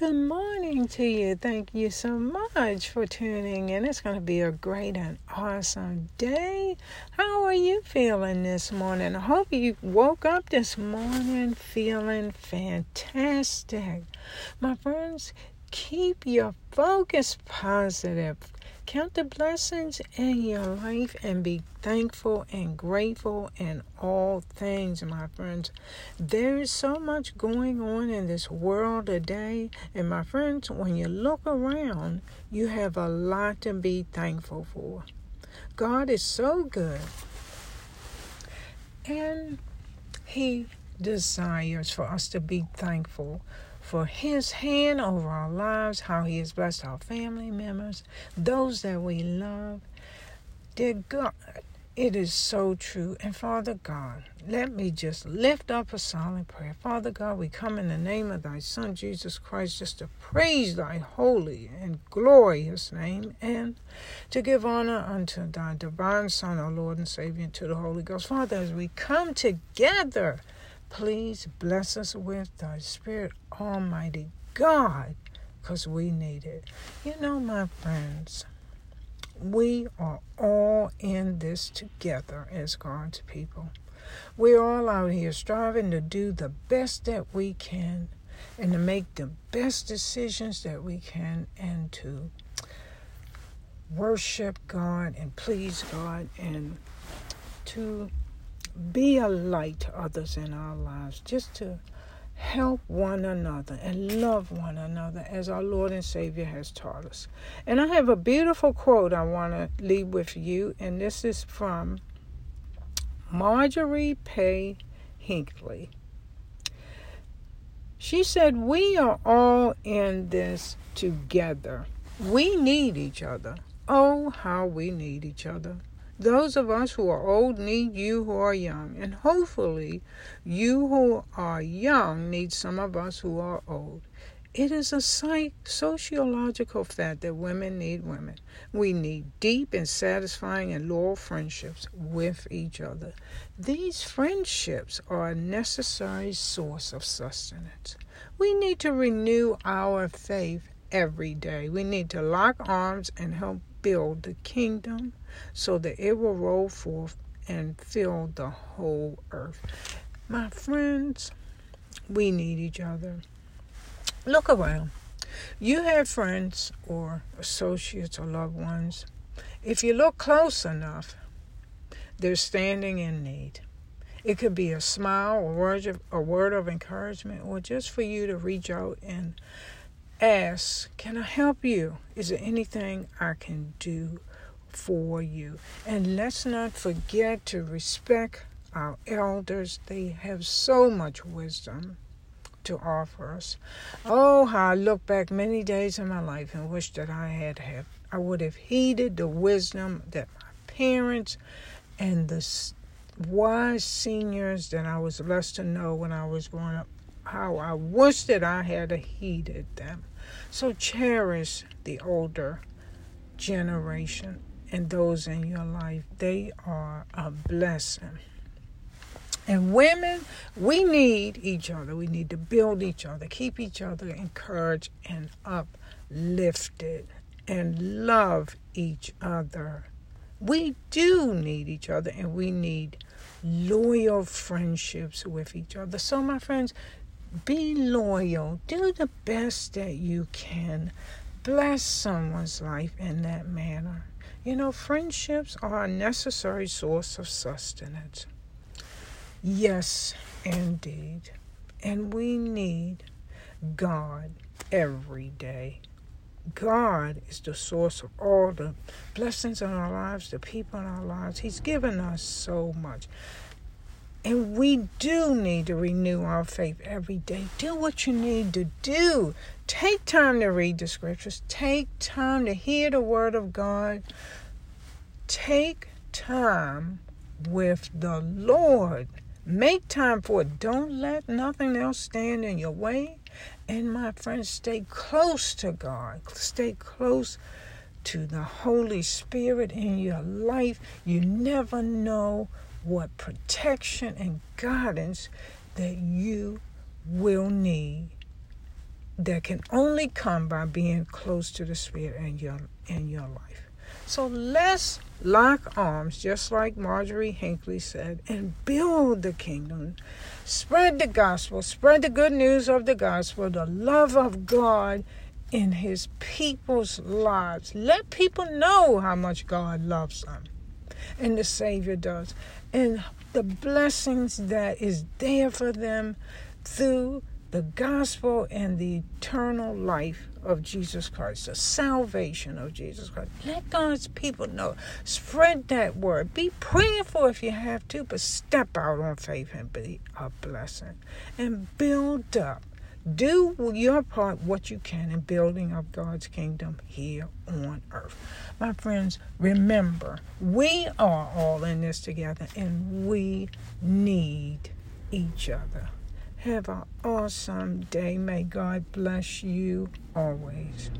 good morning to you. Thank you so much for tuning in. It's going to be a great and awesome day. How are you feeling this morning? I hope you woke up this morning feeling fantastic. My friends, keep your focus positive. Count the blessings in your life and be thankful and grateful in all things, my friends. There is so much going on in this world today. And, my friends, when you look around, you have a lot to be thankful for. God is so good. And He desires for us to be thankful for his hand over our lives, how he has blessed our family members, those that we love. Dear God, it is so true. And Father God, let me just lift up a silent prayer. Father God, we come in the name of thy Son, Jesus Christ, just to praise thy holy and glorious name and to give honor unto thy divine Son, our Lord and Savior, and to the Holy Ghost. Father, as we come together, Please bless us with thy Spirit, Almighty God, because we need it. You know, my friends, we are all in this together as God's people. We're all out here striving to do the best that we can and to make the best decisions that we can and to worship God and please God and to be a light to others in our lives, just to help one another and love one another as our Lord and Savior has taught us. And I have a beautiful quote I want to leave with you, and this is from Marjorie Pay Hinckley. She said, We are all in this together. We need each other. Oh, how we need each other. Those of us who are old need you who are young, and hopefully, you who are young need some of us who are old. It is a psych- sociological fact that women need women. We need deep and satisfying and loyal friendships with each other. These friendships are a necessary source of sustenance. We need to renew our faith every day. We need to lock arms and help build the kingdom so that it will roll forth and fill the whole earth. My friends, we need each other. Look around. You have friends or associates or loved ones. If you look close enough, they're standing in need. It could be a smile, a word of, a word of encouragement, or just for you to reach out and ask, Can I help you? Is there anything I can do for you? And let's not forget to respect our elders, they have so much wisdom to offer us. Oh, how I look back many days in my life and wish that I had have I would have heeded the wisdom that my parents and the wise seniors that I was blessed to know when I was growing up. How I wish that I had heeded them. So cherish the older generation and those in your life. They are a blessing. And women, we need each other. We need to build each other, keep each other encouraged and uplifted, and love each other. We do need each other, and we need loyal friendships with each other. So, my friends, be loyal. Do the best that you can. Bless someone's life in that manner. You know, friendships are a necessary source of sustenance. Yes, indeed. And we need God every day. God is the source of all the blessings in our lives, the people in our lives. He's given us so much. And we do need to renew our faith every day. Do what you need to do. Take time to read the scriptures. Take time to hear the word of God. Take time with the Lord. Make time for it. Don't let nothing else stand in your way. And my friends, stay close to God. Stay close to the Holy Spirit in your life. You never know what protection and guidance that you will need that can only come by being close to the Spirit in your in your life. So let's lock arms, just like Marjorie Hinckley said, and build the kingdom. Spread the gospel, spread the good news of the gospel, the love of God in his people's lives. Let people know how much God loves them and the Savior does, and the blessings that is there for them through the gospel and the eternal life of Jesus Christ, the salvation of Jesus Christ. Let God's people know. Spread that word. Be praying for if you have to, but step out on faith and be a blessing. And build up. Do your part, what you can, in building up God's kingdom here on earth. My friends, remember, we are all in this together and we need each other. Have an awesome day. May God bless you always.